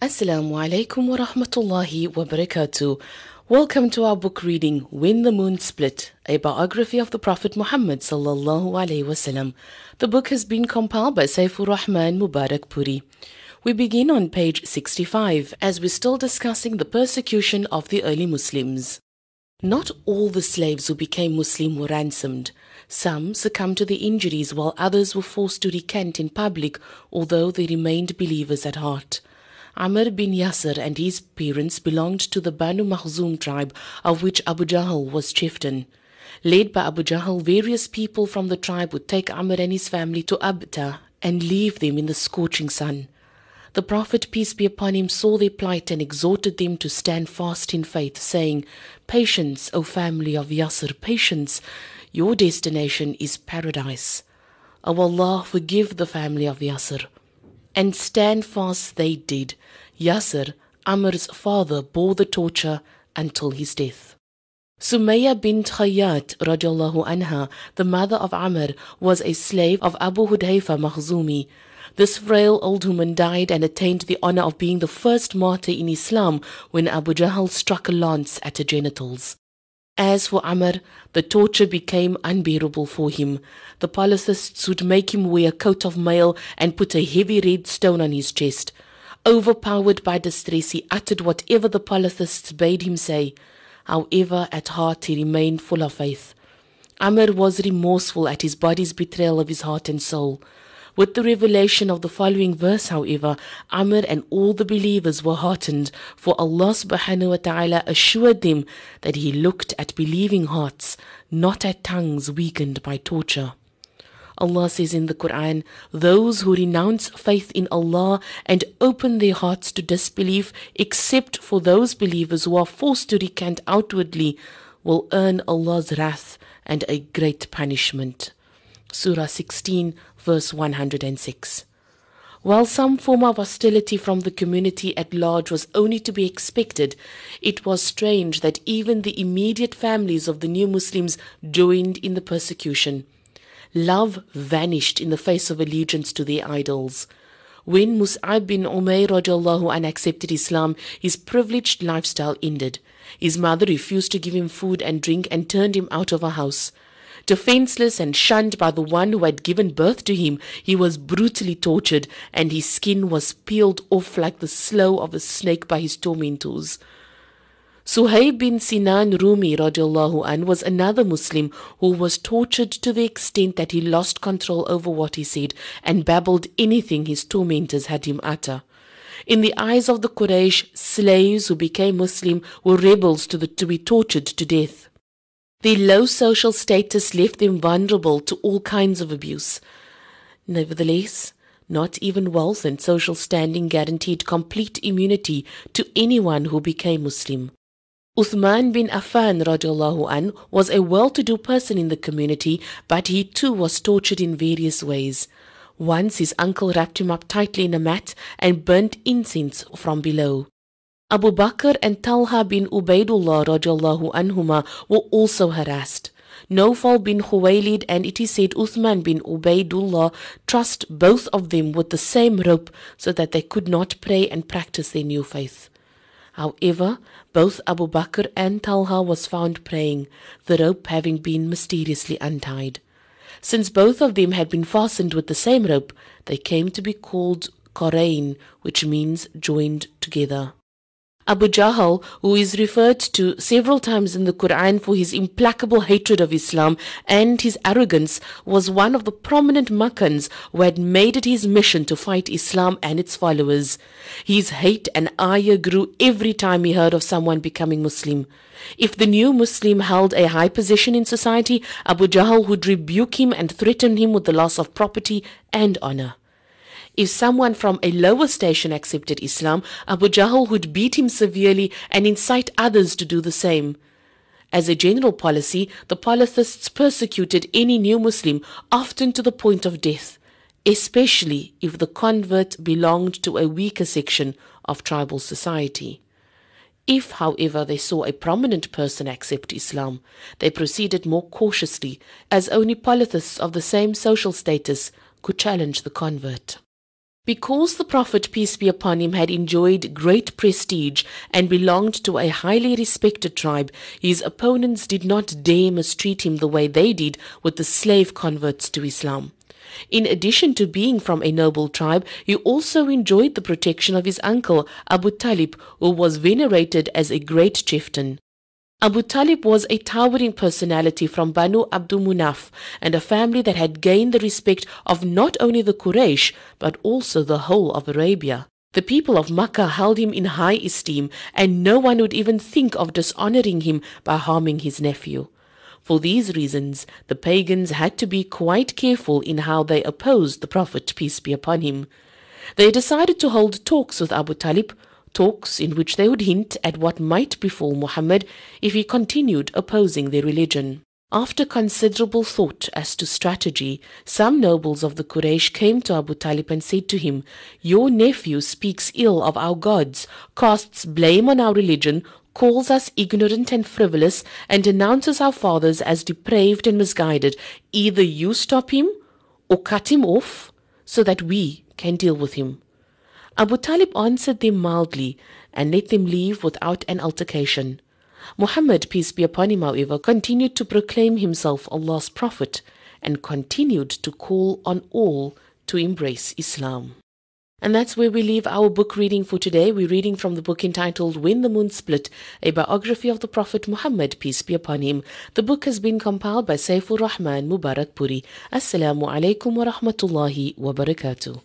Assalamu alaikum wa rahmatullahi wa barakatuh. Welcome to our book reading When the Moon Split, a biography of the Prophet Muhammad sallallahu alaihi wasallam. The book has been compiled by Safiur-Rahman Mubarakpuri. We begin on page 65 as we're still discussing the persecution of the early Muslims. Not all the slaves who became Muslim were ransomed. Some succumbed to the injuries while others were forced to recant in public, although they remained believers at heart. Ammar bin Yasser and his parents belonged to the Banu Makhzum tribe, of which Abu Jahl was chieftain. Led by Abu Jahl, various people from the tribe would take Ammar and his family to Abtah and leave them in the scorching sun. The Prophet, peace be upon him, saw their plight and exhorted them to stand fast in faith, saying, Patience, O family of Yasser, patience. Your destination is paradise. O Allah, forgive the family of Yasser. And stand fast they did. Yasser, Ammar's father, bore the torture until his death. Sumayya bint Khayyat radiallahu anha, the mother of Ammar, was a slave of Abu Hudayfa Makhzumi. This frail old woman died and attained the honor of being the first martyr in Islam when Abu Jahl struck a lance at her genitals. As for Ammar, the torture became unbearable for him. The polytheists would make him wear a coat of mail and put a heavy red stone on his chest. Overpowered by distress, he uttered whatever the polytheists bade him say. However, at heart he remained full of faith. Ammar was remorseful at his body's betrayal of his heart and soul. With the revelation of the following verse, however, Ammar and all the believers were heartened, for Allah subhanahu wa ta'ala assured them that He looked at believing hearts, not at tongues weakened by torture. Allah says in the Quran, those who renounce faith in Allah and open their hearts to disbelief, except for those believers who are forced to recant outwardly, will earn Allah's wrath and a great punishment. Surah 16, verse 106. While some form of hostility from the community at large was only to be expected, it was strange that even the immediate families of the new Muslims joined in the persecution. Love vanished in the face of allegiance to their idols. When Mus'ab bin Umayr radiallahu an accepted Islam, his privileged lifestyle ended. His mother refused to give him food and drink and turned him out of her house. Defenseless and shunned by the one who had given birth to him, he was brutally tortured, and his skin was peeled off like the slough of a snake by his tormentors. Suhaib bin Sinan Rumi radiallahu an was another Muslim who was tortured to the extent that he lost control over what he said and babbled anything his tormentors had him utter. In the eyes of the Quraysh, slaves who became Muslim were rebels to, the, to be tortured to death. Their low social status left them vulnerable to all kinds of abuse. Nevertheless, not even wealth and social standing guaranteed complete immunity to anyone who became Muslim. Uthman bin Affan radiallahu an was a well-to-do person in the community, but he too was tortured in various ways. Once his uncle wrapped him up tightly in a mat and burnt incense from below. Abu Bakr and Talha bin Ubaidullah radiallahu anhuma were also harassed. Nawfal bin Khuwaylid and it is said Uthman bin Ubaidullah trussed both of them with the same rope so that they could not pray and practice their new faith. However, both Abu Bakr and Talha was found praying, the rope having been mysteriously untied. Since both of them had been fastened with the same rope, they came to be called Qarain, which means joined together. Abu Jahl, who is referred to several times in the Quran for his implacable hatred of Islam and his arrogance, was one of the prominent Makkans who had made it his mission to fight Islam and its followers. His hate and ire grew every time he heard of someone becoming Muslim. If the new Muslim held a high position in society, Abu Jahl would rebuke him and threaten him with the loss of property and honor. If someone from a lower station accepted Islam, Abu Jahl would beat him severely and incite others to do the same. As a general policy, the polytheists persecuted any new Muslim, often to the point of death, especially if the convert belonged to a weaker section of tribal society. If, however, they saw a prominent person accept Islam, they proceeded more cautiously, as only polytheists of the same social status could challenge the convert. Because the Prophet, peace be upon him, had enjoyed great prestige and belonged to a highly respected tribe, his opponents did not dare mistreat him the way they did with the slave converts to Islam. In addition to being from a noble tribe, he also enjoyed the protection of his uncle, Abu Talib, who was venerated as a great chieftain. Abu Talib was a towering personality from Banu Abdul Munaf and a family that had gained the respect of not only the Quraysh but also the whole of Arabia. The people of Makkah held him in high esteem and no one would even think of dishonoring him by harming his nephew. For these reasons, the pagans had to be quite careful in how they opposed the Prophet, peace be upon him. They decided to hold talks with Abu Talib talks in which they would hint at what might befall Muhammad if he continued opposing their religion. After considerable thought as to strategy, some nobles of the Quraysh came to Abu Talib and said to him, Your nephew speaks ill of our gods, casts blame on our religion, calls us ignorant and frivolous, and denounces our fathers as depraved and misguided. Either you stop him or cut him off so that we can deal with him. Abu Talib answered them mildly and let them leave without an altercation. Muhammad, peace be upon him, however, continued to proclaim himself Allah's prophet and continued to call on all to embrace Islam. And that's where we leave our book reading for today. We're reading from the book entitled When the Moon Split, a biography of the Prophet Muhammad, peace be upon him. The book has been compiled by Safiur-Rahman Mubarakpuri. Assalamu alaikum wa rahmatullahi wa barakatuh.